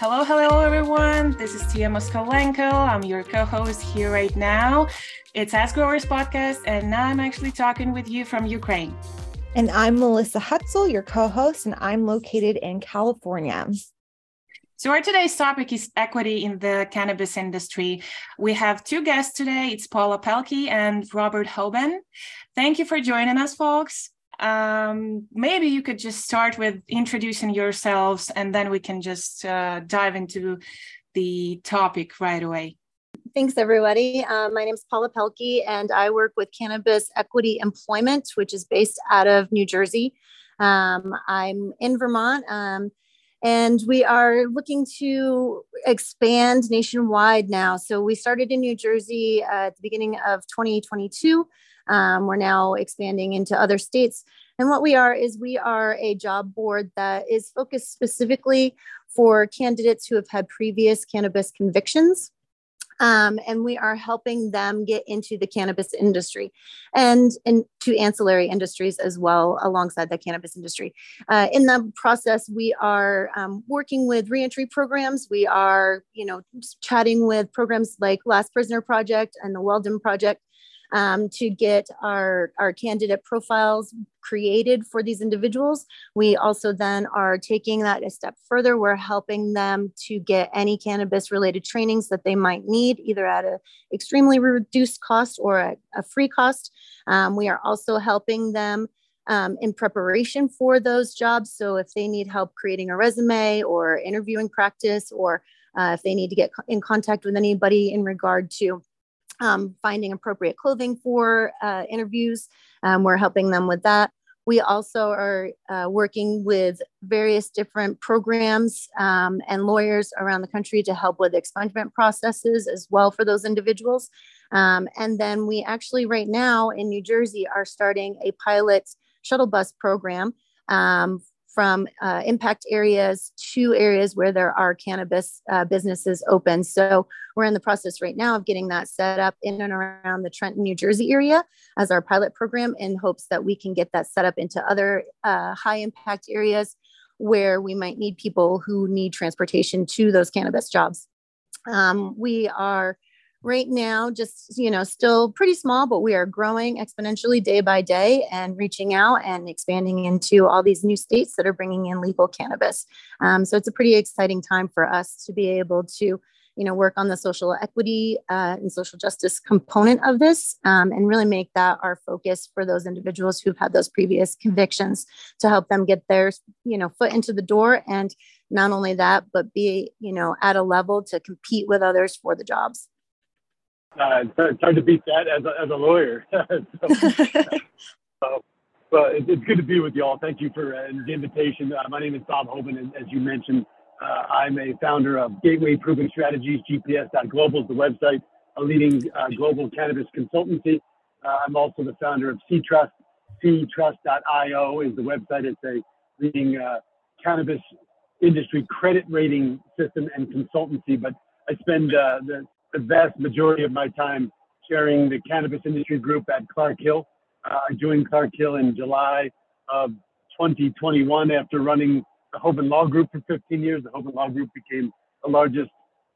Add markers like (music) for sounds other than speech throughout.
Hello, hello, everyone. This is Tia Moskalenko. I'm your co host here right now. It's AskGrowers Podcast, and now I'm actually talking with you from Ukraine. And I'm Melissa Hutzel, your co host, and I'm located in California. So, our today's topic is equity in the cannabis industry. We have two guests today it's Paula Pelkey and Robert Hoban. Thank you for joining us, folks um, maybe you could just start with introducing yourselves and then we can just uh, dive into the topic right away. Thanks, everybody. Uh, my name is Paula Pelkey, and I work with Cannabis Equity Employment, which is based out of New Jersey. Um, I'm in Vermont, um, and we are looking to expand nationwide now. So we started in New Jersey uh, at the beginning of 2022. Um, we're now expanding into other states. And what we are is we are a job board that is focused specifically for candidates who have had previous cannabis convictions. Um, and we are helping them get into the cannabis industry and into ancillary industries as well alongside the cannabis industry. Uh, in the process, we are um, working with reentry programs. We are, you know, chatting with programs like Last Prisoner Project and the Weldon Project um, to get our, our candidate profiles created for these individuals. We also then are taking that a step further. We're helping them to get any cannabis related trainings that they might need, either at an extremely reduced cost or at a free cost. Um, we are also helping them um, in preparation for those jobs. So if they need help creating a resume or interviewing practice, or uh, if they need to get in contact with anybody in regard to um, finding appropriate clothing for uh, interviews. Um, we're helping them with that. We also are uh, working with various different programs um, and lawyers around the country to help with expungement processes as well for those individuals. Um, and then we actually, right now in New Jersey, are starting a pilot shuttle bus program um, from uh, impact areas to areas where there are cannabis uh, businesses open. So we're in the process right now of getting that set up in and around the Trenton, New Jersey area as our pilot program in hopes that we can get that set up into other uh, high impact areas where we might need people who need transportation to those cannabis jobs. Um, we are right now just you know still pretty small but we are growing exponentially day by day and reaching out and expanding into all these new states that are bringing in legal cannabis. Um, so it's a pretty exciting time for us to be able to you know work on the social equity uh, and social justice component of this um, and really make that our focus for those individuals who've had those previous convictions to help them get their you know foot into the door. And not only that but be you know at a level to compete with others for the jobs uh, it's hard to beat that as a, as a lawyer. (laughs) so, (laughs) but it's good to be with you all. Thank you for uh, the invitation. Uh, my name is Bob Hoban, and as you mentioned, uh, I'm a founder of Gateway Proven Strategies, GPS.global is the website, a leading uh, global cannabis consultancy. Uh, I'm also the founder of C-Trust. C-Trust.io is the website. It's a leading cannabis industry credit rating system and consultancy. But I spend the the vast majority of my time chairing the cannabis industry group at Clark Hill. Uh, I joined Clark Hill in July of 2021 after running the Hoban Law Group for 15 years. The Hoban Law Group became the largest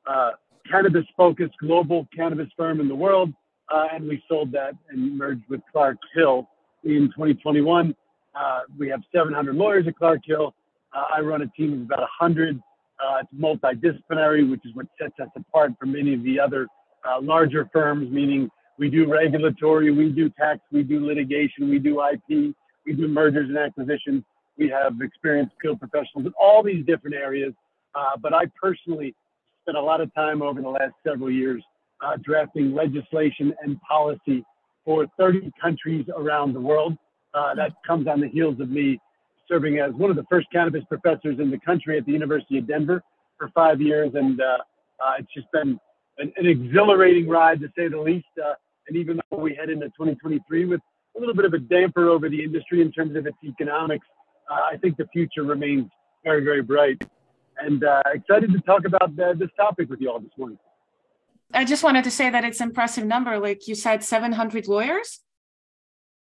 uh, cannabis focused global cannabis firm in the world. Uh, and we sold that and merged with Clark Hill in 2021. Uh, we have 700 lawyers at Clark Hill. Uh, I run a team of about 100 uh, it's multidisciplinary, which is what sets us apart from many of the other uh, larger firms, meaning we do regulatory, we do tax, we do litigation, we do IP, we do mergers and acquisitions. We have experienced field professionals in all these different areas. Uh, but I personally spent a lot of time over the last several years uh, drafting legislation and policy for 30 countries around the world. Uh, that comes on the heels of me serving as one of the first cannabis professors in the country at the University of Denver for five years. And uh, uh, it's just been an, an, exhilarating ride, to say the least. Uh, and even though we head into 2023 with a little bit of a damper over the industry in terms of its economics, uh, I think the future remains very, very bright. And uh, excited to talk about this topic with you all this morning. I just wanted to say that it's impressive number. Like you said, 700 lawyers.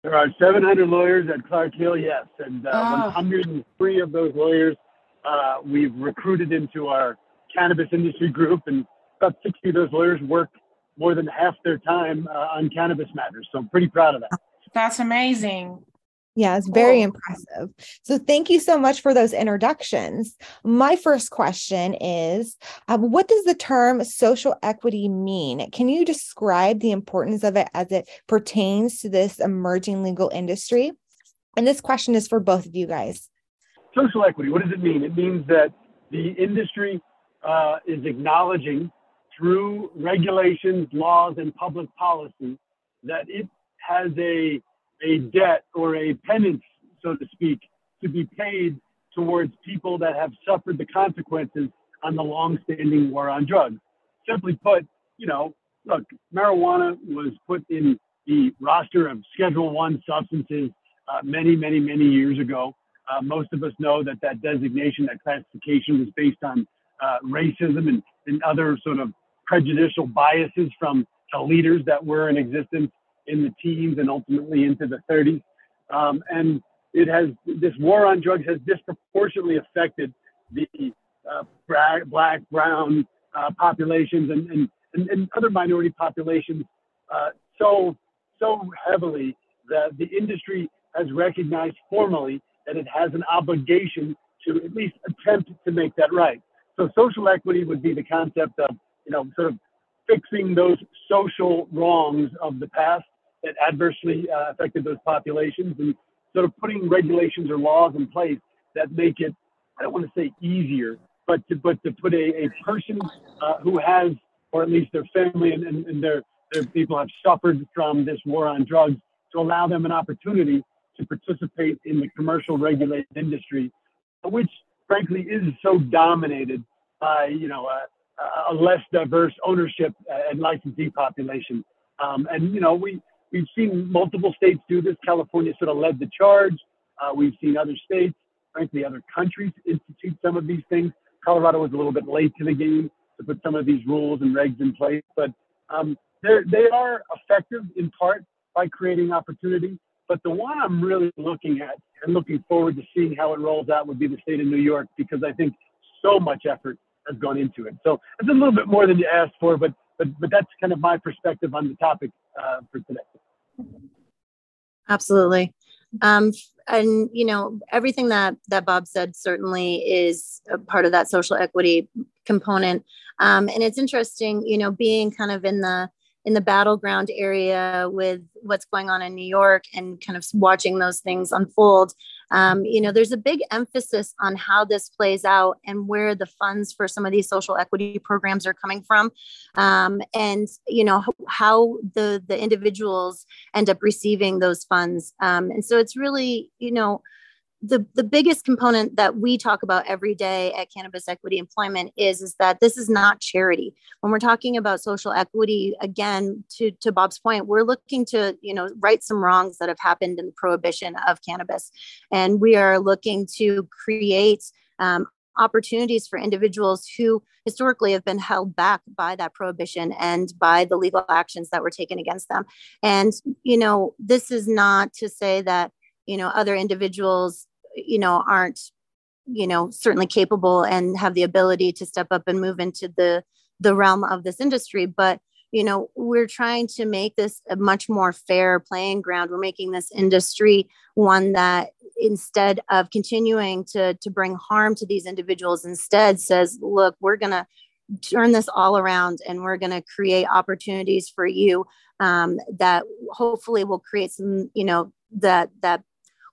There are 700 lawyers at Clark Hill, yes, and uh, oh. 103 of those lawyers uh, we've recruited into our cannabis industry group, and about 60 of those lawyers work more than half their time uh, on cannabis matters. So I'm pretty proud of that. That's amazing. Yeah, it's very impressive. So, thank you so much for those introductions. My first question is um, What does the term social equity mean? Can you describe the importance of it as it pertains to this emerging legal industry? And this question is for both of you guys. Social equity, what does it mean? It means that the industry uh, is acknowledging through regulations, laws, and public policy that it has a a debt or a penance, so to speak, to be paid towards people that have suffered the consequences on the long-standing war on drugs. Simply put, you know, look, marijuana was put in the roster of Schedule One substances uh, many, many, many years ago. Uh, most of us know that that designation, that classification, was based on uh, racism and, and other sort of prejudicial biases from the leaders that were in existence in the teens and ultimately into the 30s. Um, and it has this war on drugs has disproportionately affected the uh, black, brown uh, populations and, and, and, and, other minority populations uh, so so heavily that the industry has recognized formally that it has an obligation to at least attempt to make that right. So social equity would be the concept of you know sort of fixing those social wrongs of the past that adversely uh, affected those populations and sort of putting regulations or laws in place that make it, I don't want to say easier, but to, but to put a, a person uh, who has, or at least their family and, and, and their, their people have suffered from this war on drugs, to allow them an opportunity to participate in the commercial regulated industry, which frankly is so dominated by, you know, a, a less diverse ownership and licensee population. Um, and, you know, we, We've seen multiple states do this. California sort of led the charge. Uh, we've seen other states, frankly, other countries institute some of these things. Colorado was a little bit late to the game to put some of these rules and regs in place, but um, they are effective in part by creating opportunity. But the one I'm really looking at and looking forward to seeing how it rolls out would be the state of New York because I think so much effort has gone into it. So it's a little bit more than you asked for, but but but that's kind of my perspective on the topic uh, for today. Absolutely. Um, and you know everything that that Bob said certainly is a part of that social equity component. Um, and it's interesting, you know, being kind of in the in the battleground area with what's going on in New York and kind of watching those things unfold. Um, you know, there's a big emphasis on how this plays out and where the funds for some of these social equity programs are coming from, um, and you know how the the individuals end up receiving those funds. Um, and so it's really, you know, the, the biggest component that we talk about every day at cannabis equity employment is is that this is not charity. When we're talking about social equity again to, to bob's point we're looking to you know right some wrongs that have happened in the prohibition of cannabis. And we are looking to create um, opportunities for individuals who historically have been held back by that prohibition and by the legal actions that were taken against them. And you know this is not to say that you know other individuals you know aren't you know certainly capable and have the ability to step up and move into the the realm of this industry. But you know we're trying to make this a much more fair playing ground. We're making this industry one that instead of continuing to to bring harm to these individuals instead says look we're going to turn this all around and we're going to create opportunities for you um, that hopefully will create some you know that that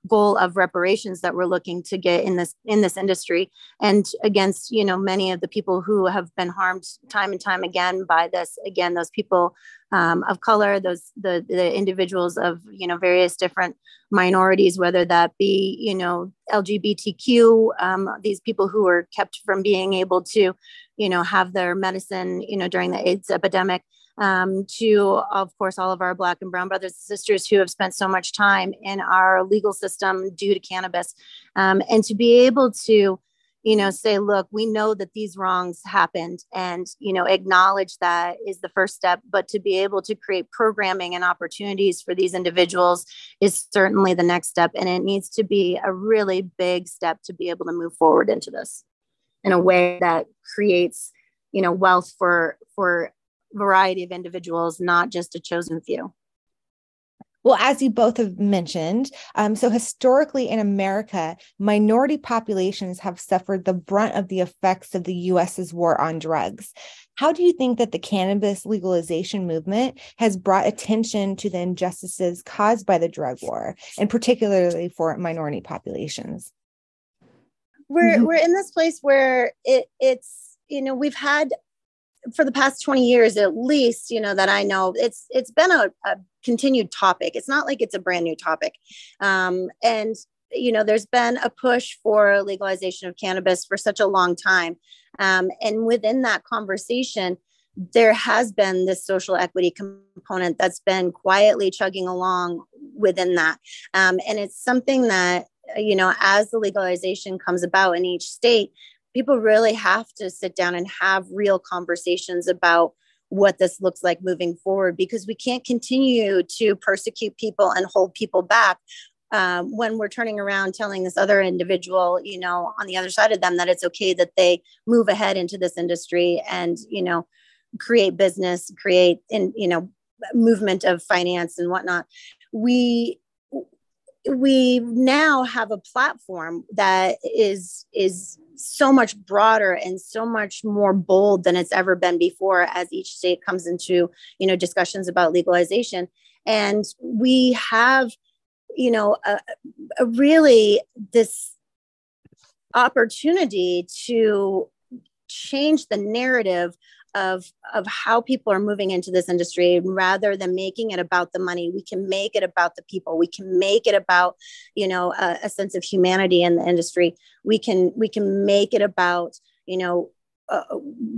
goal of reparations that we're looking to get in this in this industry and against you know many of the people who have been harmed time and time again by this. Again those people um, of color those the the individuals of you know various different minorities whether that be you know lgbtq um, these people who were kept from being able to you know have their medicine you know during the aids epidemic um, to, of course, all of our Black and Brown brothers and sisters who have spent so much time in our legal system due to cannabis. Um, and to be able to, you know, say, look, we know that these wrongs happened and, you know, acknowledge that is the first step. But to be able to create programming and opportunities for these individuals is certainly the next step. And it needs to be a really big step to be able to move forward into this. in a way that creates you know wealth for for variety of individuals not just a chosen few well, as you both have mentioned, um, so historically in America, minority populations have suffered the brunt of the effects of the US's war on drugs. How do you think that the cannabis legalization movement has brought attention to the injustices caused by the drug war, and particularly for minority populations? We're mm-hmm. we're in this place where it it's you know we've had for the past 20 years at least you know that i know it's it's been a, a continued topic. It's not like it's a brand new topic. Um, and you know there's been a push for legalization of cannabis for such a long time. Um, and within that conversation there has been this social equity component that's been quietly chugging along within that. Um, and it's something that you know as the legalization comes about in each state people really have to sit down and have real conversations about what this looks like moving forward because we can't continue to persecute people and hold people back um, when we're turning around telling this other individual you know on the other side of them that it's okay that they move ahead into this industry and you know create business create in you know movement of finance and whatnot. We we now have a platform that is is so much broader and so much more bold than it's ever been before as each state comes into you know discussions about legalization. And we have you know a, a really this opportunity to change the narrative of of how people are moving into this industry. Rather than making it about the money we can make it about the people. We can make it about you know a, a sense of humanity in the industry. We can we can make it about you know uh,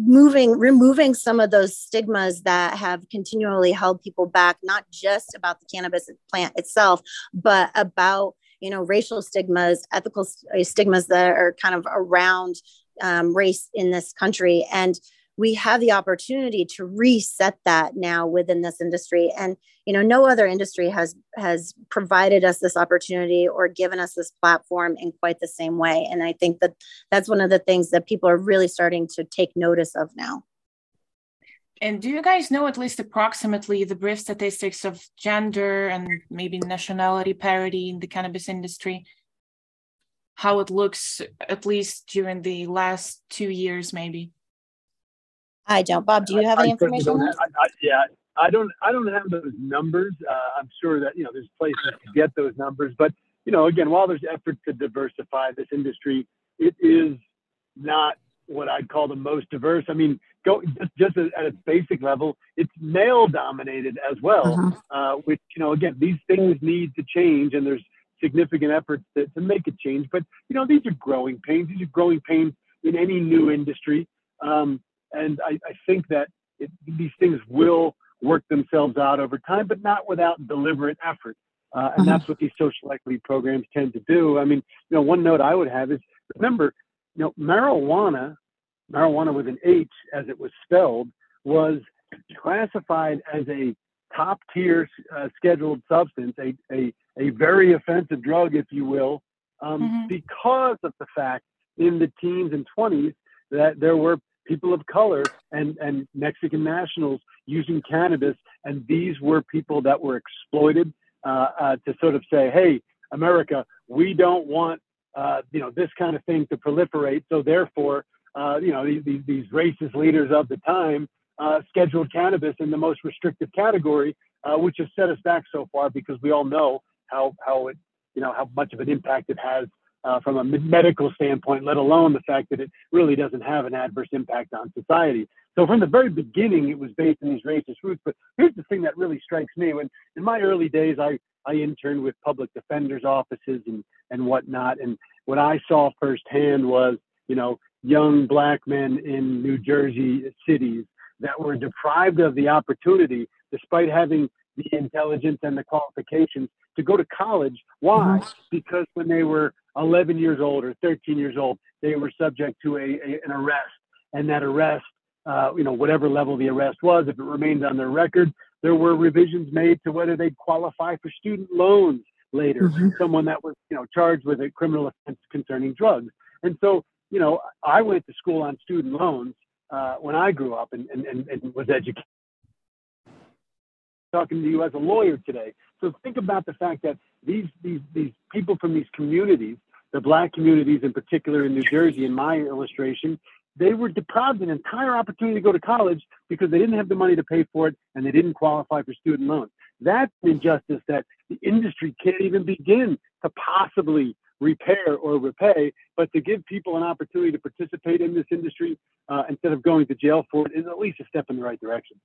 moving removing some of those stigmas that have continually held people back not just about the cannabis plant itself but about you know racial stigmas ethical stigmas that are kind of around um, race in this country. And we have the opportunity to reset that now within this industry. And you know no other industry has has provided us this opportunity or given us this platform in quite the same way. And i think that that's one of the things that people are really starting to take notice of now. And do you guys know at least approximately the brief statistics of gender and maybe nationality parity in the cannabis industry? How it looks at least during the last two years maybe I don't. Bob, do you have I, any information on that? I, yeah, I don't. I don't have those numbers. Uh, I'm sure that you know there's places to get those numbers, but you know, again, while there's effort to diversify this industry, it is not what I'd call the most diverse. I mean, go just, just at its basic level, it's male dominated as well, uh-huh. uh, which you know, again, these things need to change, and there's significant efforts to, to make a change. But you know, these are growing pains. These are growing pains in any new industry. Um, and I, I think that it, these things will work themselves out over time, but not without deliberate effort. Uh, and mm-hmm. that's what these social equity programs tend to do. I mean, you know, one note I would have is remember, you know, marijuana, marijuana with an H as it was spelled, was classified as a top tier uh, scheduled substance, a, a, a very offensive drug, if you will, um, mm-hmm. because of the fact in the teens and 20s that there were people of color and, and Mexican nationals using cannabis. And these were people that were exploited uh, uh, to sort of say, hey, America, we don't want uh, you know this kind of thing to proliferate. So therefore, uh, you know these, these racist leaders of the time uh, scheduled cannabis in the most restrictive category, uh, which has set us back so far because we all know how how it you know how much of an impact it has uh, from a medical standpoint, let alone the fact that it really doesn't have an adverse impact on society. So from the very beginning, it was based on these racist roots. But here's the thing that really strikes me: when in my early days, I I interned with public defenders' offices and and whatnot, and what I saw firsthand was, you know, young black men in New Jersey cities that were deprived of the opportunity, despite having the intelligence and the qualifications to go to college. Why? Mm-hmm. Because when they were 11 years old or 13 years old, they were subject to a, a an arrest, and that arrest, uh, you know, whatever level the arrest was, if it remained on their record, there were revisions made to whether they'd qualify for student loans later. Mm-hmm. Someone that was, you know, charged with a criminal offense concerning drugs, and so you know, I went to school on student loans uh, when I grew up and, and, and, and was educated. Talking to you as a lawyer today. So think about the fact that these, these, these people from these communities, the black communities in particular in New Jersey, in my illustration, they were deprived an entire opportunity to go to college because they didn't have the money to pay for it and they didn't qualify for student loans. That's an injustice that the industry can't even begin to possibly repair or repay, but to give people an opportunity to participate in this industry uh, instead of going to jail for it is at least a step in the right direction.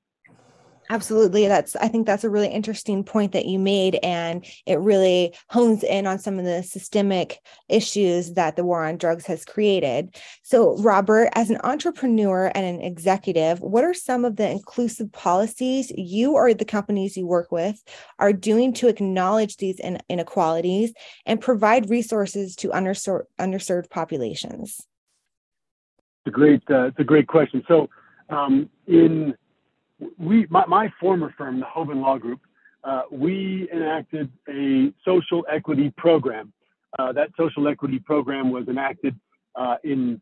Absolutely. That's, I think that's a really interesting point that you made. And it really hones in on some of the systemic issues that the war on drugs has created. So, Robert, as an entrepreneur and an executive, what are some of the inclusive policies you or the companies you work with are doing to acknowledge these inequalities and provide resources to underserved, underserved populations? It's a great, uh, it's a great question. So, um, in we, my, my former firm, the Hoban Law Group, uh, we enacted a social equity program. Uh, that social equity program was enacted uh, in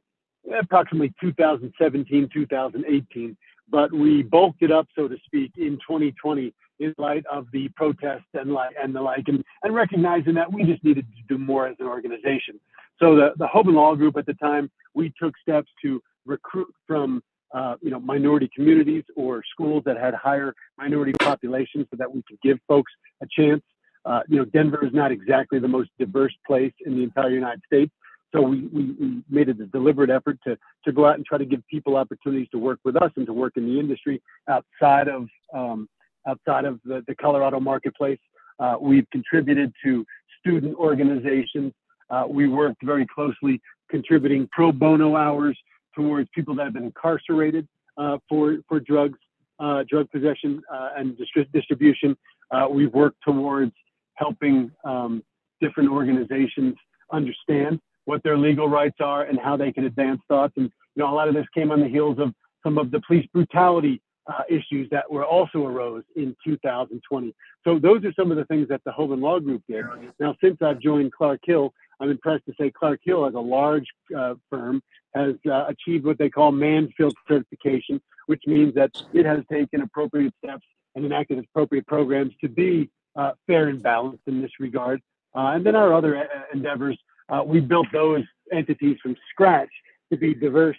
approximately 2017, 2018, but we bulked it up, so to speak, in 2020 in light of the protests and, like, and the like, and, and recognizing that we just needed to do more as an organization. So the, the Hoban Law Group at the time, we took steps to recruit from uh, you know, minority communities or schools that had higher minority populations so that we could give folks a chance. Uh, you know, Denver is not exactly the most diverse place in the entire United States. So we, we, we made it a deliberate effort to, to go out and try to give people opportunities to work with us and to work in the industry outside of, um, outside of the, the Colorado marketplace. Uh, we've contributed to student organizations. Uh, we worked very closely contributing pro bono hours towards people that have been incarcerated uh, for for drugs, uh, drug possession uh, and distri- distribution. Uh, we've worked towards helping um, different organizations understand what their legal rights are and how they can advance thoughts. And you know, a lot of this came on the heels of some of the police brutality uh, issues that were also arose in 2020. So those are some of the things that the Hoban Law Group did. Now, since I've joined Clark Hill, I'm impressed to say Clark Hill, as a large uh, firm, has uh, achieved what they call Mansfield certification, which means that it has taken appropriate steps and enacted appropriate programs to be uh, fair and balanced in this regard. Uh, and then our other uh, endeavors, uh, we built those entities from scratch to be diverse,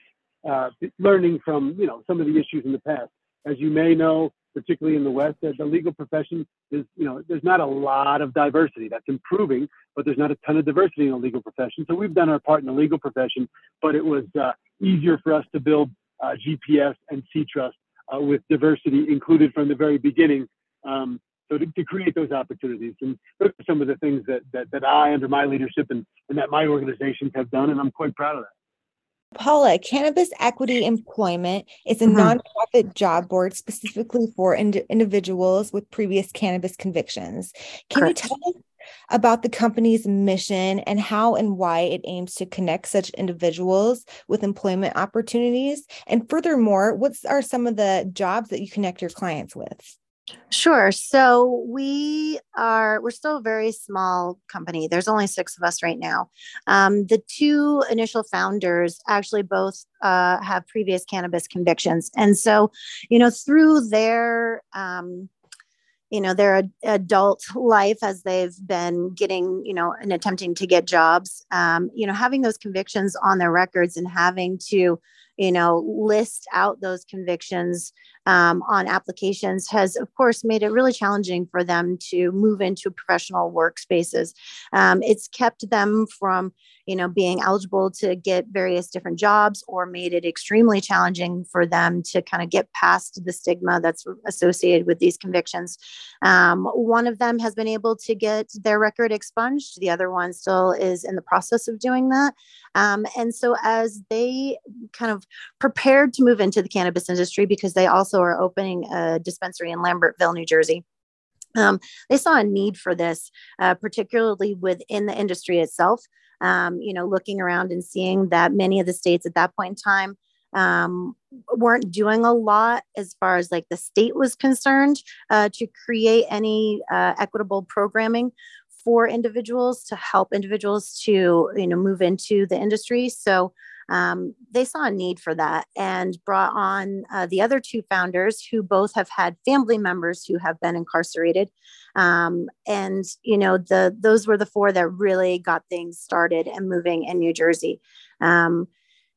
learning from you know some of the issues in the past. As you may know, particularly in the West, that the legal profession is, you know, there's not a lot of diversity. That's improving, but there's not a ton of diversity in the legal profession. So we've done our part in the legal profession, but it was uh, easier for us to build uh, GPS and C-Trust uh, with diversity included from the very beginning. Um, so to, to, create those opportunities, and those are some of the things that that, that I, under my leadership, and, and that my organizations have done, and I'm quite proud of that. Paula, Cannabis Equity Employment is a mm-hmm. nonprofit job board specifically for ind- individuals with previous cannabis convictions. Can Correct. you tell us about the company's mission and how and why it aims to connect such individuals with employment opportunities? And furthermore, what are some of the jobs that you connect your clients with? Sure. So we are, we're still a very small company. There's only six of us right now. Um, the two initial founders actually both uh, have previous cannabis convictions. And so, you know, through their, um, you know their adult life as they've been getting you know and attempting to get jobs um, you know having those convictions on their records and having to you know list out those convictions um, on applications has, of course, made it really challenging for them to move into professional workspaces. Um, it's kept them from, you know, being eligible to get various different jobs or made it extremely challenging for them to kind of get past the stigma that's associated with these convictions. Um, one of them has been able to get their record expunged. The other one still is in the process of doing that. Um, and so as they kind of prepared to move into the cannabis industry because they also are opening a dispensary in Lambertville, New Jersey. Um, they saw a need for this, uh, particularly within the industry itself. Um, you know, looking around and seeing that many of the states at that point in time um, weren't doing a lot as far as like the state was concerned uh, to create any uh, equitable programming for individuals to help individuals to you know move into the industry. So um, they saw a need for that and brought on uh, the other two founders who both have had family members who have been incarcerated. Um, and, you know, the those were the four that really got things started and moving in New Jersey. Um,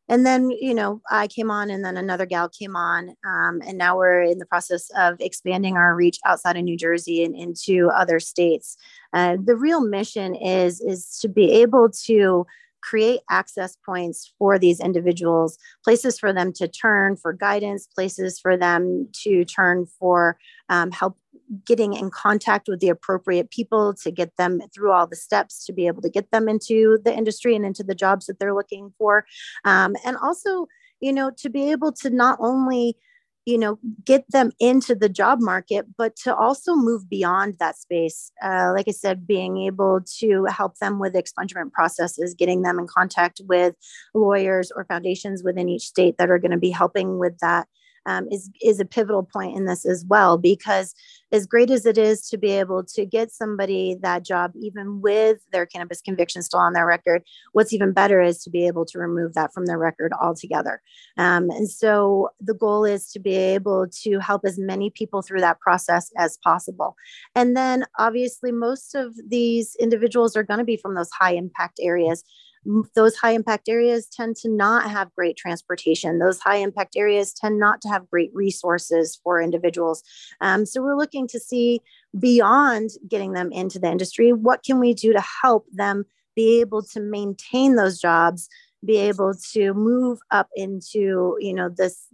and then you know i came on and then another gal came on um, and now we're in the process of expanding our reach outside of new jersey and into other states uh, the real mission is is to be able to create access points for these individuals, places for them to turn for guidance, places for them to turn for um, help getting in contact with the appropriate people to get them through all the steps to be able to get them into the industry and into the jobs that they're looking for. Um, and also, you know, to be able to not only you know get them into the job market but to also move beyond that space uh, like i said being able to help them with expungement processes getting them in contact with lawyers or foundations within each state that are going to be helping with that um, is is a pivotal point in this as well because as great as it is to be able to get somebody that job even with their cannabis conviction still on their record what's even better is to be able to remove that from their record altogether. Um, and so the goal is to be able to help as many people through that process as possible. And then obviously most of these individuals are going to be from those high impact areas those high impact areas tend to not have great transportation. Those high impact areas tend not to have great resources for individuals. Um, so we're looking to see beyond getting them into the industry, what can we do to help them be able to maintain those jobs be able to move up into you know this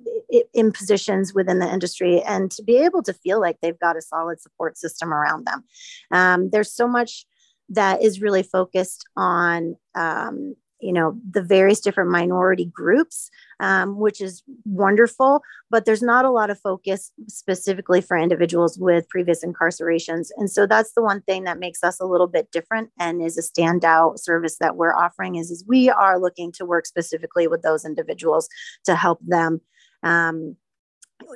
in positions within the industry and to be able to feel like they've got a solid support system around them um, there's so much that is really focused on um, you know the various different minority groups um, which is wonderful but there's not a lot of focus specifically for individuals with previous incarcerations. And so that's the one thing that makes us a little bit different and is a standout service that we're offering is, is we are looking to work specifically with those individuals to help them um,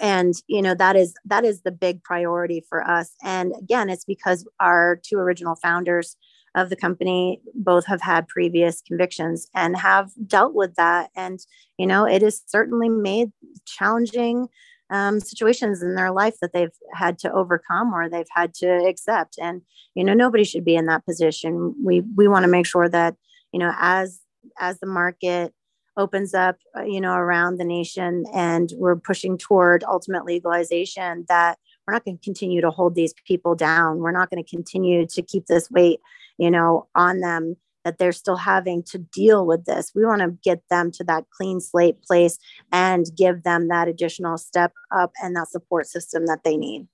and you know that is that is the big priority for us. And again it's because our two original founders of the company both have had previous convictions and have dealt with that. And you know it has certainly made challenging um, situations in their life that they've had to overcome or they've had to accept. And you know nobody should be in that position. We we want to make sure that you know as as the market opens up, uh, you know, around the nation and we're pushing toward ultimate legalization, that we're not going to continue to hold these people down. We're not going to continue to keep this weight, you know, on them that they're still having to deal with this. We want to get them to that clean slate place and give them that additional step up and that support system that they need.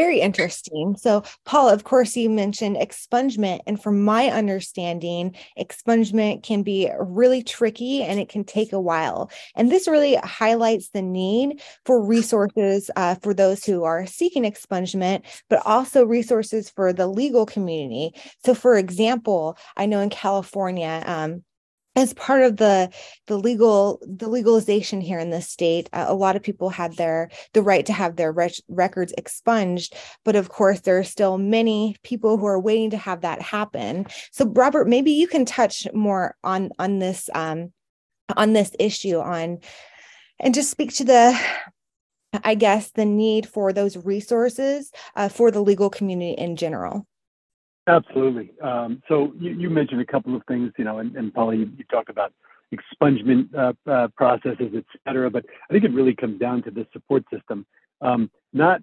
Very interesting. So, Paula, of course, you mentioned expungement. And from my understanding, expungement can be really tricky and it can take a while. And this really highlights the need for resources uh, for those who are seeking expungement, but also resources for the legal community. So, for example, I know in California, um, as part of the the legal the legalization here in the state uh, a lot of people had their the right to have their rec- records expunged. But of course there are still many people who are waiting to have that happen. So robert maybe you can touch more on on this um on this issue on and just speak to the i guess the need for those resources uh, for the legal community in general Absolutely. Um, so you, you, mentioned a couple of things, you know, and, and Paula, you, you talked about expungement uh, uh, processes, et cetera, but I think it really comes down to the support system. Um, not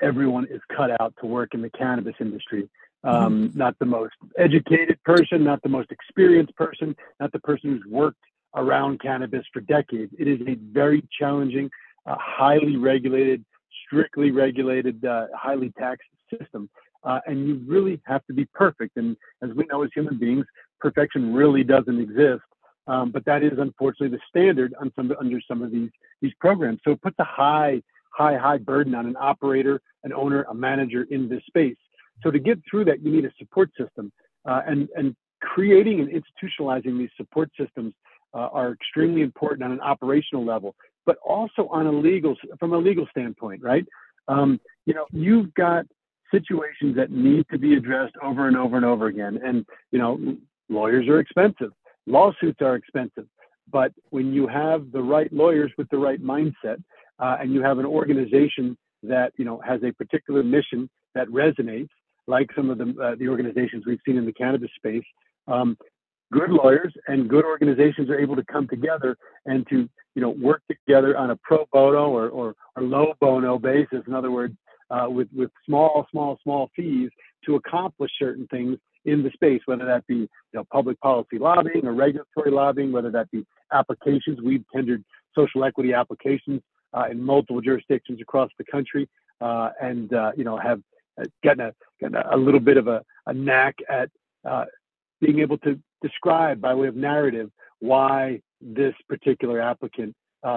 everyone is cut out to work in the cannabis industry. Um, mm-hmm. Not the most educated person, not the most experienced person, not the person who's worked around cannabis for decades. It is a very challenging, uh, highly regulated, strictly regulated, uh, highly taxed system uh, and you really have to be perfect. And as we know as human beings, perfection really doesn't exist. Um, but that is unfortunately the standard on some, under some of these these programs. So it puts a high, high, high burden on an operator, an owner, a manager in this space. So to get through that, you need a support system, uh, and and creating and institutionalizing these support systems uh, are extremely important on an operational level, but also on a legal from a legal standpoint, right? Um, you know, you've got situations that need to be addressed over and over and over again. And, you know, lawyers are expensive, lawsuits are expensive. But when you have the right lawyers with the right mindset, uh, and you have an organization that you know has a particular mission that resonates, like some of the uh, the organizations we've seen in the cannabis space, um, good lawyers and good organizations are able to come together and to you know work together on a pro bono or or, or low bono basis. In other words, uh, with with small small small fees to accomplish certain things in the space, whether that be you know, public policy lobbying or regulatory lobbying, whether that be applications. We've tendered social equity applications uh, in multiple jurisdictions across the country, uh, and uh, you know have uh, gotten a, gotten a little bit of a, a knack at uh, being able to describe by way of narrative why this particular applicant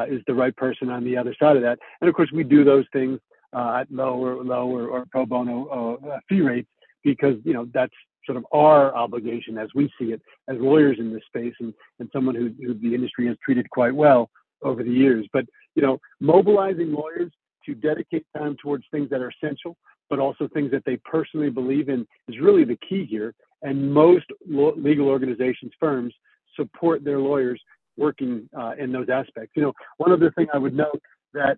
is the right person on the other side of that. And of course, we do those things at lower, lower or pro bono fee rates because you know that's sort of our obligation as we see it as lawyers in this space and, and someone who, who the industry has treated quite well over the years. But, you know, mobilizing lawyers to dedicate time towards things that are essential, but also things that they personally believe in is really the key here. And most legal organizations, firms support their lawyers working uh, in those aspects. You know, one other thing I would note that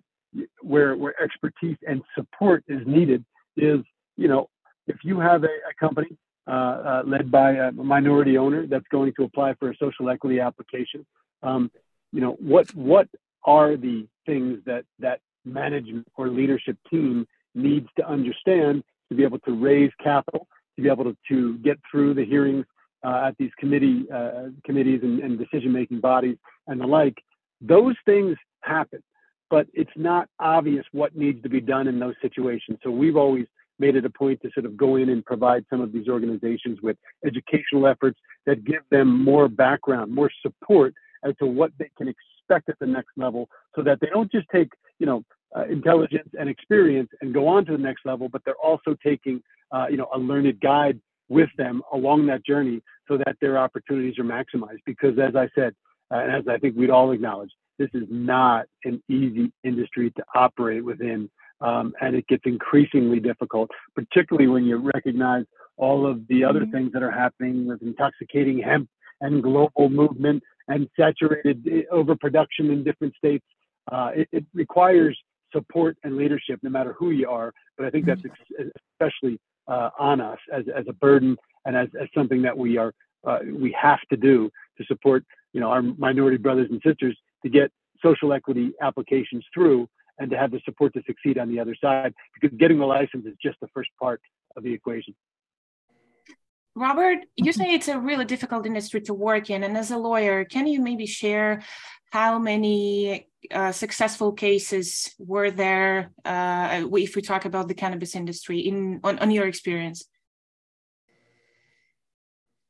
where, where expertise and support is needed is, you know, if you have a, a company uh, uh, led by a minority owner that's going to apply for a social equity application. Um, you know, what what are the things that that management or leadership team needs to understand to be able to raise capital, to be able to, to get through the hearings uh, at these committee uh, committees and, and decision-making bodies and the like. Those things happen, but it's not obvious what needs to be done in those situations. So we've always made it a point to sort of go in and provide some of these organizations with educational efforts that give them more background, more support as to what they can expect at the next level so that they don't just take, you know, uh, intelligence and experience and go on to the next level, but they're also taking, uh, you know, a learned guide with them along that journey so that their opportunities are maximized. Because as I said, uh, and as I think we'd all acknowledge, this is not an easy industry to operate within um, and it gets increasingly difficult, particularly when you recognize all of the other mm-hmm. things that are happening with intoxicating hemp and global movement and saturated eh, overproduction in different states. Uh, it, it, requires support and leadership, no matter who you are. But I think that's mm-hmm. ex- especially uh, on us as, as a burden and as, as something that we are uh, we have to do to support you know our minority brothers and sisters to get social equity applications through and to have the support to succeed on the other side because getting the license is just the first part of the equation. Robert, you say it's a really difficult industry to work in. And as a lawyer, can you maybe share how many uh, successful cases were there uh, if we talk about the cannabis industry in on, on your experience?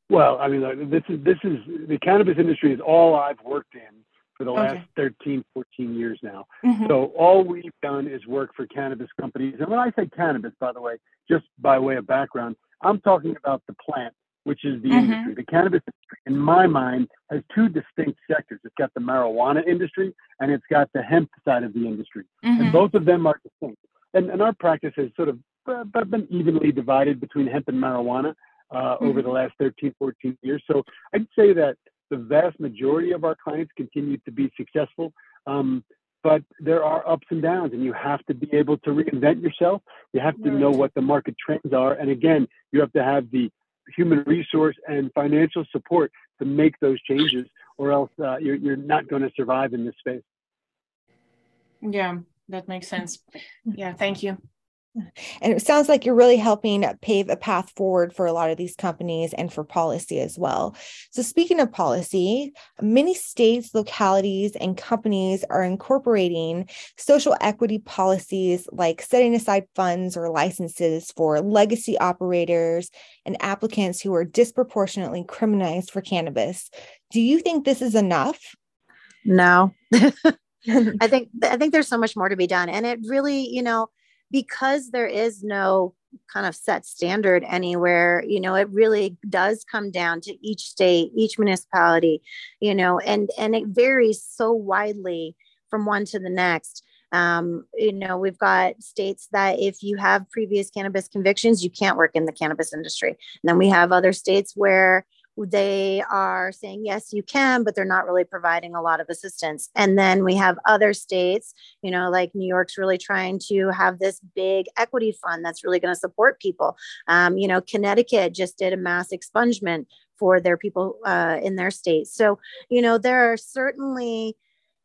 Well, I mean, this is this is the cannabis industry is all I've worked in for the okay. last 13, 14 years now. Mm-hmm. So all we've done is work for cannabis companies. And when I say cannabis, by the way, just by way of background, I'm talking about the plant, which is the mm-hmm. industry. The cannabis industry, in my mind, has two distinct sectors. It's got the marijuana industry and it's got the hemp side of the industry. Mm-hmm. And both of them are distinct. And, and our practice has sort of uh, been evenly divided between hemp and marijuana uh, over mm-hmm. the last 13, 14 years. So I'd say that the vast majority of our clients continue to be successful. Um, but there are ups and downs, and you have to be able to reinvent yourself. You have to right. know what the market trends are. And again, you have to have the human resource and financial support to make those changes, or else uh, you're, you're not going to survive in this space. Yeah, that makes sense. Yeah, thank you. And it sounds like you're really helping pave a path forward for a lot of these companies and for policy as well. So, speaking of policy, many states, localities, and companies are incorporating social equity policies like setting aside funds or licenses for legacy operators and applicants who are disproportionately criminalized for cannabis. Do you think this is enough? No. (laughs) (laughs) I think I think there's so much more to be done and it really, you know, because there is no kind of set standard anywhere you know it really does come down to each state each municipality you know and and it varies so widely from one to the next. Um, you know we've got states that if you have previous cannabis convictions you can't work in the cannabis industry. And then we have other states where they are saying yes you can but they're not really providing a lot of assistance. And then we have other states you know like new york's really trying to have this big equity fund that's really going to support people. Um, you know connecticut just did a mass expungement for their people uh, in their state. So you know there are certainly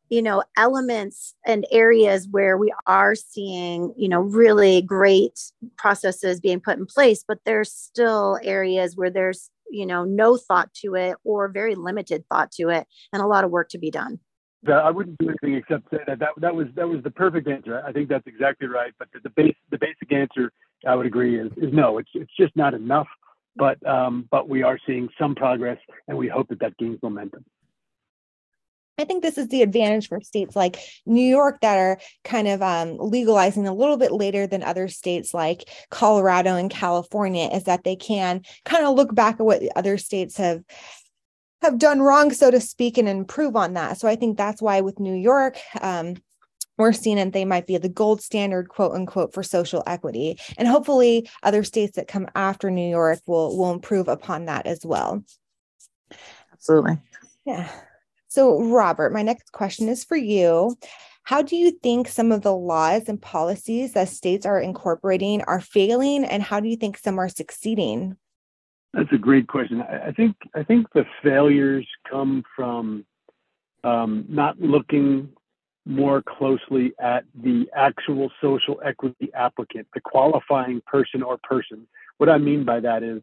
you know elements and areas where we are seeing you know really great processes being put in place but there's still areas where there's you know no thought to it or very limited thought to it and a lot of work to be done I wouldn't do anything except say that, that that was that was the perfect answer. I think that's exactly right. But the, the base the basic answer I would agree is, is no. It's it's just not enough. But um, but we are seeing some progress, and we hope that that gains momentum. I think this is the advantage for states like New York that are kind of um, legalizing a little bit later than other states like Colorado and California is that they can kind of look back at what other states have have done wrong, so to speak, and improve on that. So I think that's why with New York, um, we're seeing that they might be the gold standard, quote unquote, for social equity. And hopefully other states that come after New York will will improve upon that as well. Absolutely. Yeah. So, Robert, my next question is for you. How do you think some of the laws and policies that states are incorporating are failing, and how do you think some are succeeding? That's a great question. I think I think the failures come from um, not looking more closely at the actual social equity applicant, the qualifying person or person. What I mean by that is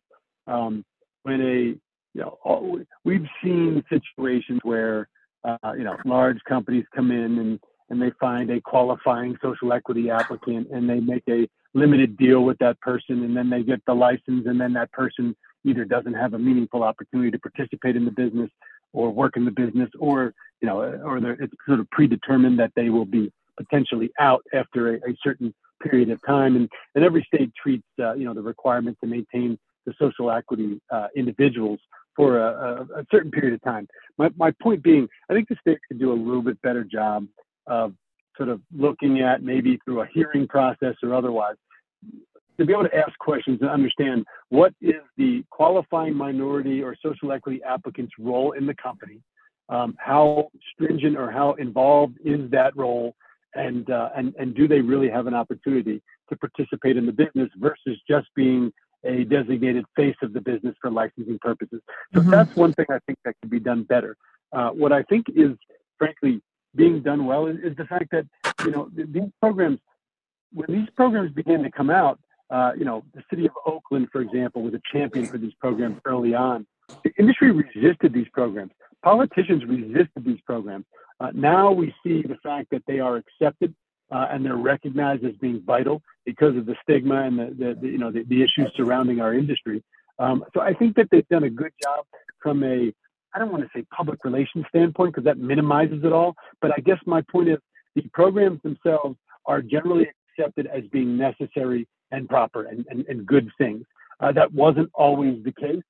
um, when a you know, we've seen situations where, uh, you know, large companies come in and, and they find a qualifying social equity applicant and they make a limited deal with that person and then they get the license and then that person either doesn't have a meaningful opportunity to participate in the business or work in the business or, you know, or it's sort of predetermined that they will be potentially out after a, a certain period of time. And, and every state treats, uh, you know, the requirement to maintain the social equity uh, individuals for a, a, a, certain period of time. My, my point being, I think the state could do a little bit better job of sort of looking at maybe through a hearing process or otherwise to be able to ask questions and understand what is the qualifying minority or social equity applicant's role in the company, um, how stringent or how involved is that role, and uh, and and do they really have an opportunity to participate in the business versus just being a designated face of the business for licensing purposes. So mm-hmm. that's one thing I think that could be done better. Uh, what I think is, frankly, being done well is, is, the fact that you know these programs, when these programs begin to come out, uh, you know, the city of Oakland, for example, was a champion for these programs early on. The industry resisted these programs. Politicians resisted these programs. Uh, now we see the fact that they are accepted uh, and they're recognized as being vital because of the stigma and the, the, the you know the, the, issues surrounding our industry. Um, so I think that they've done a good job from a I don't want to say public relations standpoint because that minimizes it all, but I guess my point is the programs themselves are generally accepted as being necessary and proper and, and, and good things. Uh, that wasn't always the case,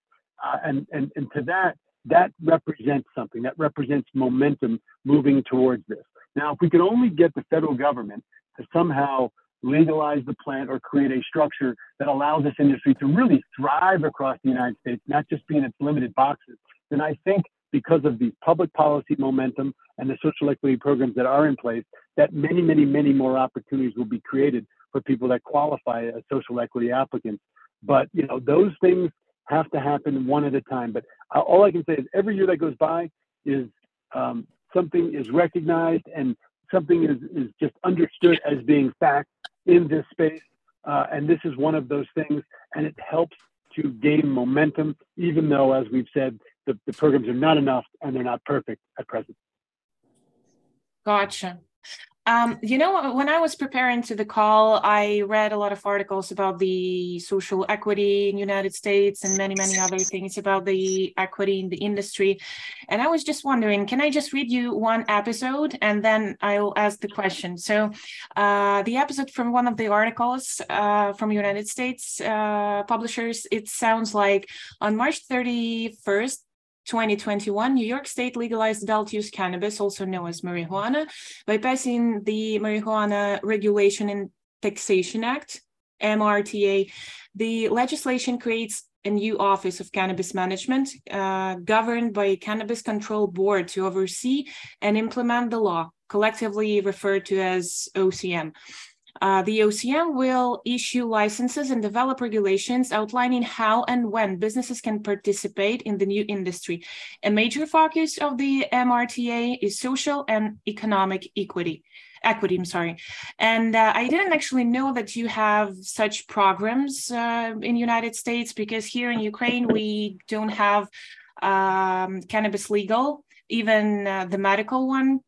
uh, and, and and to that that represents something that represents momentum moving towards this. Now, if we could only get the federal government to somehow legalize the plant or create a structure that allows this industry to really thrive across the United States, not just be in its limited boxes, then I think because of the public policy momentum and the social equity programs that are in place, that many, many, many more opportunities will be created for people that qualify as social equity applicants. But you know, those things have to happen one at a time. But uh, all I can say is every year that goes by is um, something is recognized and something is, is just understood as being fact in this space. Uh, and this is one of those things, and it helps to gain momentum, even though, as we've said, the, the programs are not enough and they're not perfect at present. Gotcha. Um, you know, when I was preparing to the call, I read a lot of articles about the social equity in United States and many, many other things about the equity in the industry. And I was just wondering, can I just read you one episode and then I'll ask the question? So uh, the episode from one of the articles uh, from United States uh, publishers, it sounds like on March 31st, 2021, New York State legalized adult use cannabis, also known as marijuana, by passing the Marijuana Regulation and Taxation Act, MRTA. The legislation creates a new Office of Cannabis Management, uh, governed by a Cannabis Control Board to oversee and implement the law, collectively referred to as OCM. Uh, the OCM will issue licenses and develop regulations outlining how and when businesses can participate in the new industry. A major focus of the MRTA is social and economic equity equity, I'm sorry. And uh, I didn't actually know that you have such programs uh, in the United States because here in Ukraine, we don't have um, cannabis legal, even uh, the medical one.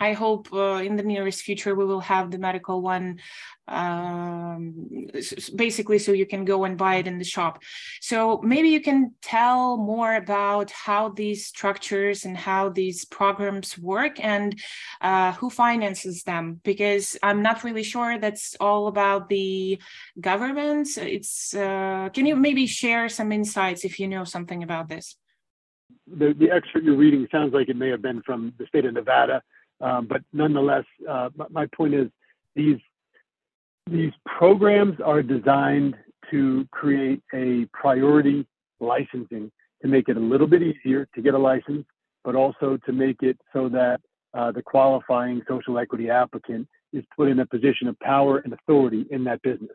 I hope uh, in the nearest future we will have the medical one, um, basically, so you can go and buy it in the shop. So maybe you can tell more about how these structures and how these programs work and uh, who finances them, because I'm not really sure that's all about the government. It's uh, can you maybe share some insights if you know something about this? The, the excerpt you're reading sounds like it may have been from the state of Nevada um, but nonetheless, uh, my point is these these programs are designed to create a priority licensing to make it a little bit easier to get a license, but also to make it so that uh, the qualifying social equity applicant is put in a position of power and authority in that business.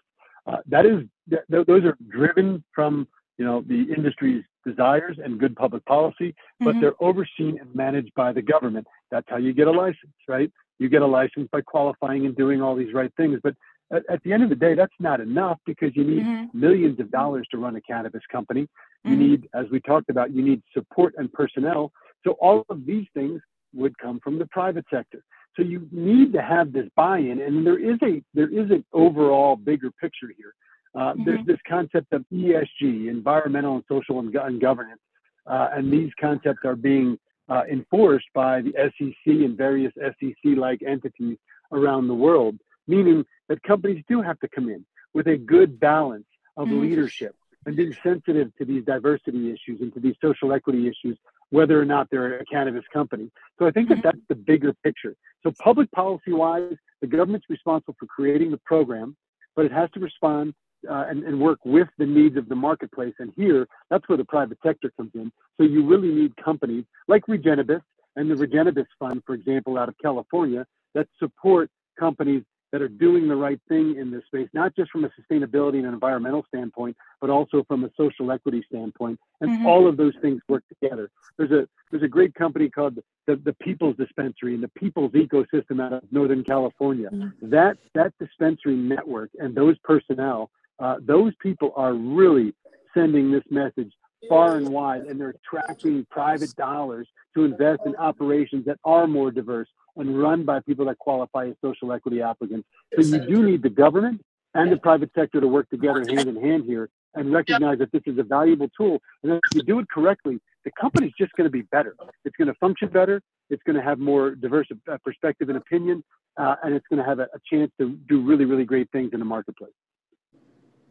Uh, that is, th- those are driven from you know the industry's desires and good public policy, but mm-hmm. they're overseen and managed by the government. That's how you get a license, right? You get a license by qualifying and doing all these right things. But at, at the end of the day, that's not enough because you need mm-hmm. millions of dollars to run a cannabis company. You mm-hmm. need, as we talked about, you need support and personnel. So all of these things would come from the private sector. So you need to have this buy-in, and there is a there is an overall bigger picture here. Uh, mm-hmm. There's this concept of ESG, environmental and social and, and governance, uh, and these concepts are being uh, enforced by the SEC and various SEC-like entities around the world, meaning that companies do have to come in with a good balance of mm-hmm. leadership and being sensitive to these diversity issues and to these social equity issues, whether or not they're a cannabis company. So I think that mm-hmm. that's the bigger picture. So public policy wise, the government's responsible for creating the program, but it has to respond uh, and, and, work with the needs of the marketplace. And here, that's where the private sector comes in. So you really need companies like Regenibus and the Regenibus Fund, for example, out of California, that support companies that are doing the right thing in this space, not just from a sustainability and environmental standpoint, but also from a social equity standpoint. And mm-hmm. all of those things work together. There's a there's a great company called the, the People's Dispensary and the People's Ecosystem out of Northern California. Mm-hmm. That that dispensary network and those personnel uh, those people are really sending this message far and wide, and they're attracting private dollars to invest in operations that are more diverse and run by people that qualify as social equity applicants. So you do need the government and the private sector to work together hand in hand here and recognize that this is a valuable tool. And if you do it correctly, the company's just going to be better. It's going to function better. It's going to have more diverse uh, perspective and opinion, uh, and it's going to have a, a chance to do really, really great things in the marketplace.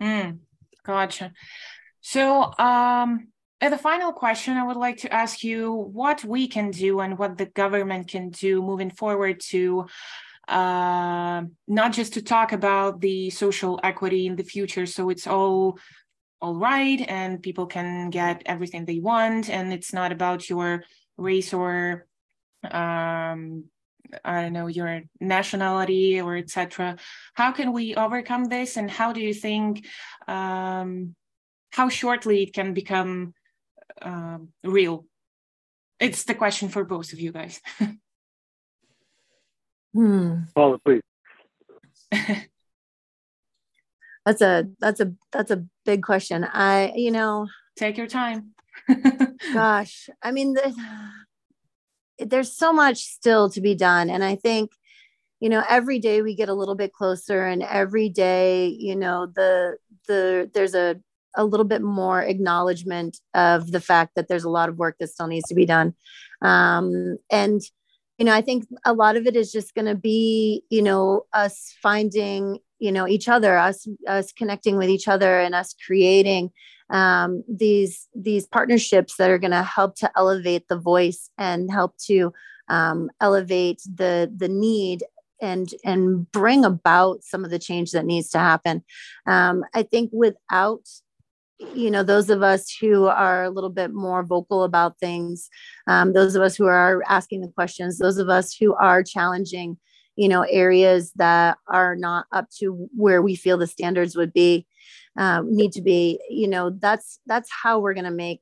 Mm, gotcha. So, um, a final question, I would like to ask you what we can do and what the government can do moving forward to uh, not just to talk about the social equity in the future, so it's all all right and people can get everything they want, and it's not about your race or um, I don't know, your nationality or etc. How can we overcome this, and how do you think um, how shortly it can become uh, real? It's the question for both of you guys. (laughs) hmm. Paula, please. (laughs) that's a that's a that's a big question. I you know take your time. (laughs) gosh, I mean the there's so much still to be done. And i think you know every day we get a little bit closer and every day you know the the there's a a little bit more acknowledgement of the fact that there's a lot of work that still needs to be done. Um, and you know i think a lot of it is just going to be you know us finding you know each other us us connecting with each other and us creating um, these these partnerships that are going to help to elevate the voice and help to um, elevate the the need and and bring about some of the change that needs to happen. Um, I think without you know those of us who are a little bit more vocal about things um, those of us who are asking the questions those of us who are challenging you know areas that are not up to where we feel the standards would be um, need to be you know that's that's how we're going to make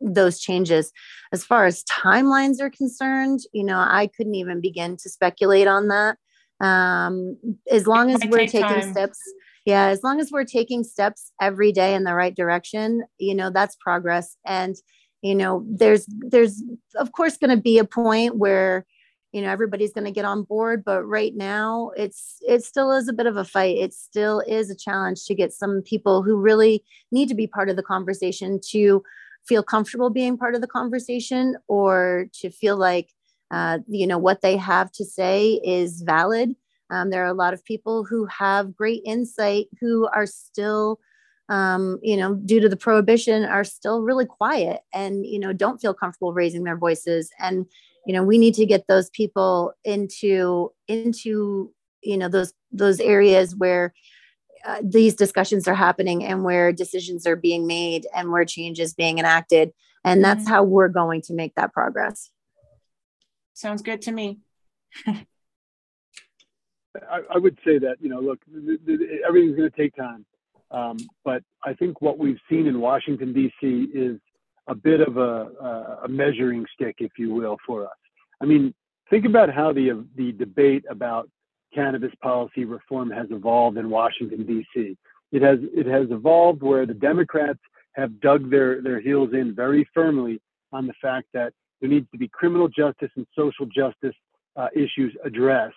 those changes. As far as timelines are concerned you know i couldn't even begin to speculate on that. Um, as long as we're taking time. steps yeah as long as we're taking steps every day in the right direction you know that's progress. And you know there's there's of course going to be a point where you know everybody's going to get on board but right now it's it still is a bit of a fight. It still is a challenge to get some people who really need to be part of the conversation to feel comfortable being part of the conversation or to feel like uh, you know what they have to say is valid. Um, there are a lot of people who have great insight who are still um, you know due to the prohibition are still really quiet and you know don't feel comfortable raising their voices. And you know we need to get those people into into you know those those areas where uh, these discussions are happening and where decisions are being made and where change is being enacted. And that's mm-hmm. how we're going to make that progress. Sounds good to me. (laughs) I, I, would say that you know look th- th- everything's going to take time. Um, but i think what we've seen in washington d.c is a bit of a, a measuring stick, if you will, for us. I mean, think about how the the debate about cannabis policy reform has evolved in Washington D.C. It has it has evolved where the Democrats have dug their their heels in very firmly on the fact that there needs to be criminal justice and social justice uh, issues addressed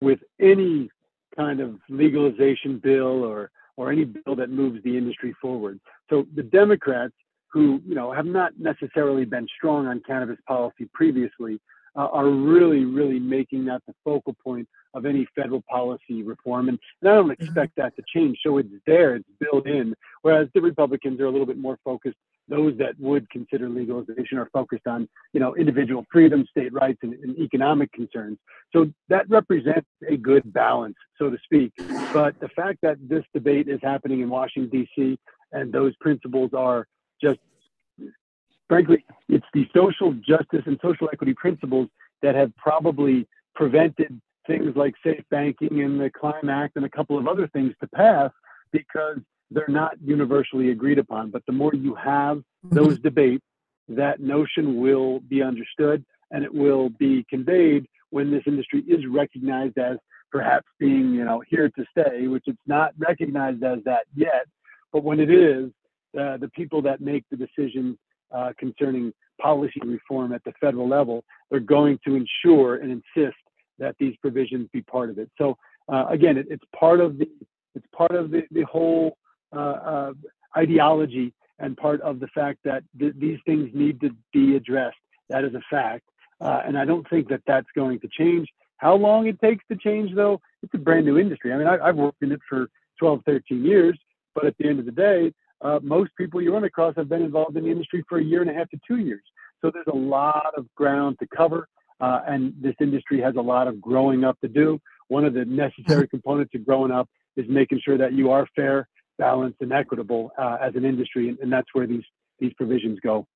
with any kind of legalization bill or or any bill that moves the industry forward. So the Democrats who you know have not necessarily been strong on cannabis policy previously uh, are really really making that the focal point of any federal policy reform. And, and i don't mm-hmm. expect that to change. So it's there. It's built in. Whereas the republicans are a little bit more focused those that would consider legalization are focused on you know individual freedom state rights and, and economic concerns. So that represents a good balance so to speak. But the fact that this debate is happening in washington d.c and those principles are just frankly, it's the social justice and social equity principles that have probably prevented things like safe banking and the Climb Act and a couple of other things to pass because they're not universally agreed upon. But the more you have mm-hmm. those debates, that notion will be understood and it will be conveyed when this industry is recognized as perhaps being, you know, here to stay, which it's not recognized as that yet. But when it is, uh, the people that make the decisions uh, concerning policy reform at the federal level, they're going to ensure and insist that these provisions be part of it. So uh, again, it, it's part of the it's part of the, the whole uh, uh, ideology and part of the fact that th- these things need to be addressed. That is a fact, and I don't think that that's going to change. How long it takes to change, though, it's a brand new industry. I mean, I, I've worked in it for 12, 13 years, but at the end of the day, uh, most people you run across have been involved in the industry for a year and a half to two years. So there's a lot of ground to cover, uh, and this industry has a lot of growing up to do. One of the necessary components of growing up is making sure that you are fair, balanced, and equitable uh, as an industry, and, and that's where these these provisions go.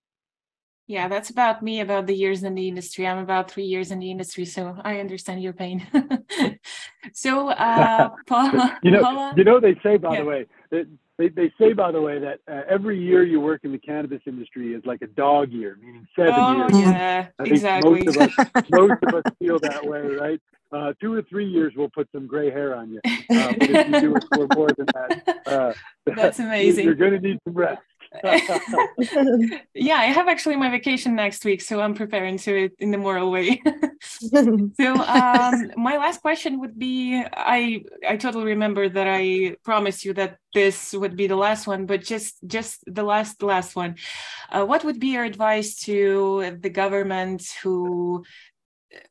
Yeah, that's about me, about the years in the industry. I'm about three years in the industry, so I understand your pain. (laughs) so, uh, (laughs) Paula, you know, Paula, you know, they say, by yeah. the way, that they, they say, by the way, that uh, every year you work in the cannabis industry is like a dog year, meaning seven oh, years. Yeah, I exactly. Most of, us, (laughs) most of us feel that way, right? Uh, two or three years will put some gray hair on you. Uh, if you do it for more than that, uh, (laughs) that's (laughs) amazing. You're going to need some rest. (laughs) yeah, I have actually my vacation next week, so I'm preparing to it in the moral way. (laughs) so um, my last question would be: I I totally remember that I promised you that this would be the last one, but just just the last last one. Uh, what would be your advice to the government who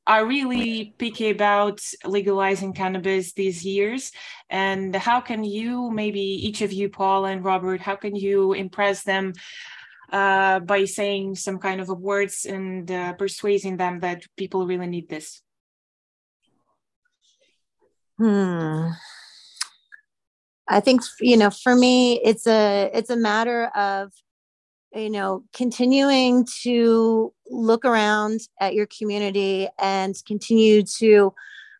are really picky about legalizing cannabis these years? And how can you maybe each of you paul and robert how can you impress them uh, by saying some kind of words and uh, persuading them that people really need this? Hmm. I think you know, for me, it's a it's a matter of you know continuing to look around at your community and continue to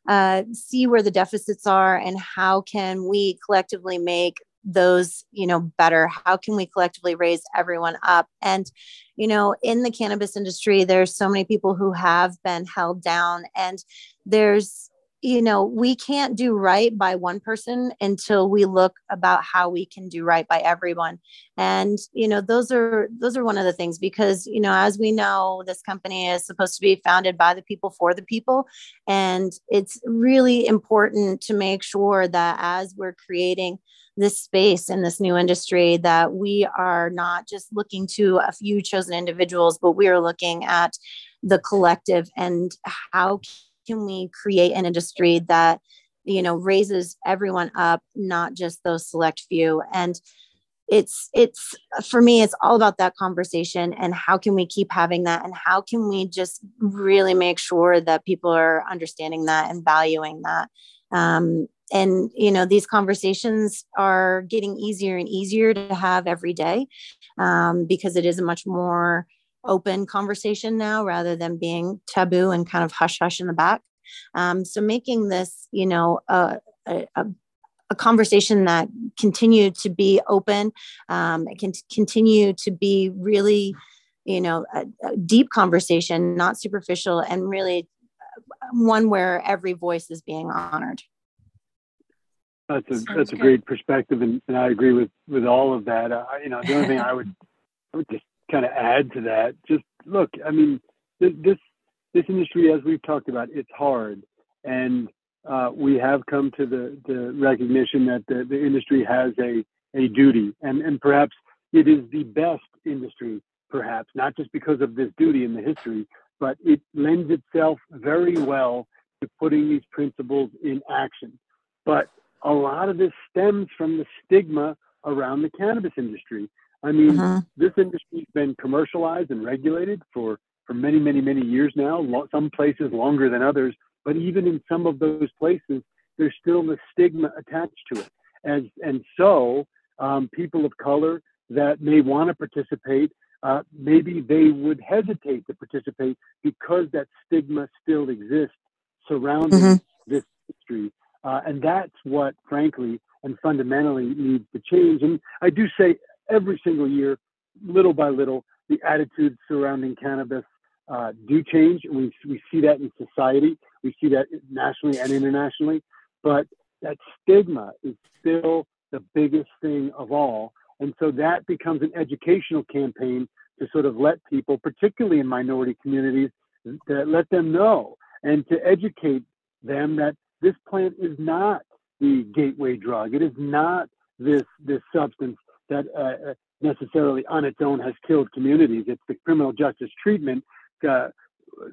uh, see where the deficits are and how can we collectively make those you know better? How can we collectively raise everyone up? And you know in the cannabis industry there's so many people who have been held down and there's you know we can't do right by one person until we look about how we can do right by everyone. And you know those are those are one of the things because you know as we know this company is supposed to be founded by the people for the people. And it's really important to make sure that as we're creating this space in this new industry that we are not just looking to a few chosen individuals but we are looking at the collective and how can we create an industry that you know raises everyone up not just those select few? And it's it's for me it's all about that conversation and how can we keep having that? And how can we just really make sure that people are understanding that and valuing that? Um, and you know these conversations are getting easier and easier to have every day um, because it is a much more open conversation now rather than being taboo and kind of hush hush in the back. Um, so making this, you know, a, a, a conversation that continue to be open, um, can continue to be really, you know, a, a deep conversation, not superficial, and really uh, one where every voice is being honored. That's a Sounds that's a great perspective, and, and I agree with with all of that. Uh, you know, the only thing I would I would just kind of add to that. Just look, I mean, this this industry, as we've talked about, it's hard, and uh, we have come to the the recognition that the, the industry has a a duty, and and perhaps it is the best industry, perhaps not just because of this duty in the history, but it lends itself very well to putting these principles in action. But a lot of this stems from the stigma around the cannabis industry. I mean, uh-huh. this industry's been commercialized and regulated for, for many, many, many years now, some places longer than others. But even in some of those places, there's still the stigma attached to it. As, and so um, people of color that may want to participate, uh, maybe they would hesitate to participate because that stigma still exists surrounding mm-hmm. this industry. Uh, and that's what, frankly, and fundamentally needs to change. And I do say every single year, little by little, the attitudes surrounding cannabis uh, do change. We, we see that in society, we see that nationally and internationally, but that stigma is still the biggest thing of all. And so that becomes an educational campaign to sort of let people, particularly in minority communities, to let them know and to educate them that this plant is not the gateway drug. It is not this this substance that uh, uh, necessarily on its own has killed communities. It's the criminal justice treatment uh,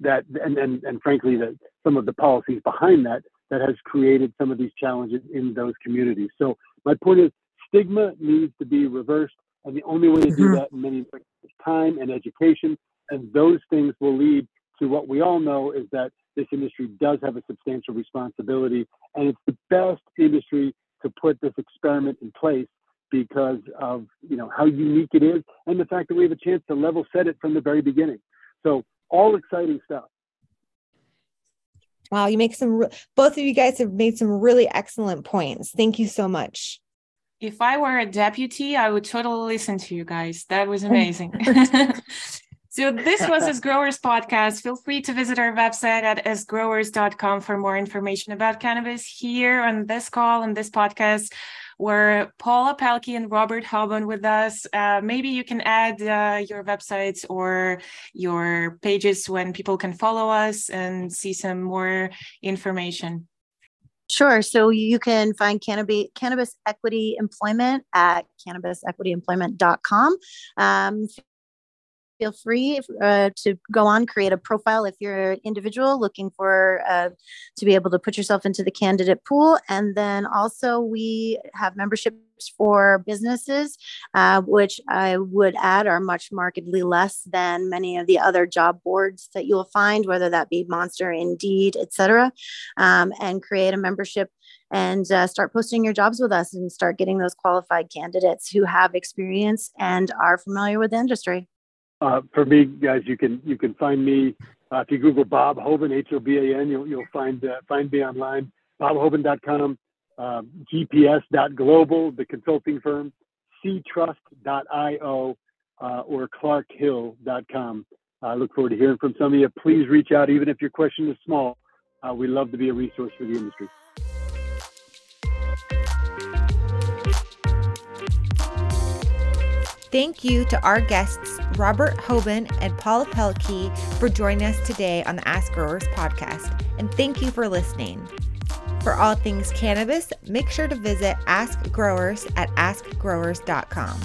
that, and, and, and frankly, that some of the policies behind that that has created some of these challenges in those communities. So my point is, stigma needs to be reversed, and the only way to do mm-hmm. that in many ways is time and education, and those things will lead to what we all know is that this industry does have a substantial responsibility, and it's the best industry to put this experiment in place because of you know how unique it is and the fact that we have a chance to level set it from the very beginning. So all exciting stuff. Wow, you make some both of you guys have made some really excellent points. Thank you so much. If I were a deputy, I would totally listen to you guys. That was (laughs) amazing. (laughs) So this was AskGrowers podcast. Feel free to visit our website at askgrowers.com for more information about cannabis. Here on this call and this podcast were Paula Pelkey and Robert Hoban with us. Uh, maybe you can add uh, your websites or your pages when people can follow us and see some more information. Sure. So you can find cannabis, cannabis equity employment at cannabisequityemployment.com. Um, feel free uh, to go on create a profile if you're an individual looking for uh, to be able to put yourself into the candidate pool and then also we have memberships for businesses, uh, which I would add are much markedly less than many of the other job boards that you'll find, whether that be Monster, Indeed, etc., um, and create a membership and uh, start posting your jobs with us and start getting those qualified candidates who have experience and are familiar with the industry. Uh, for me, guys, you can you can find me uh, if you Google Bob Hoban, H O B A N, you'll you'll find uh, find me online. BobHoban.com, uh, GPS.global, the consulting firm, ctrust.io, uh, or ClarkHill.com. I look forward to hearing from some of you. Please reach out, even if your question is small. Uh, we love to be a resource for the industry. Thank you to our guests, Robert Hoban and Paula Pelkey, for joining us today on the AskGrowers podcast. And thank you for listening. For all things cannabis, make sure to visit AskGrowers at askgrowers.com.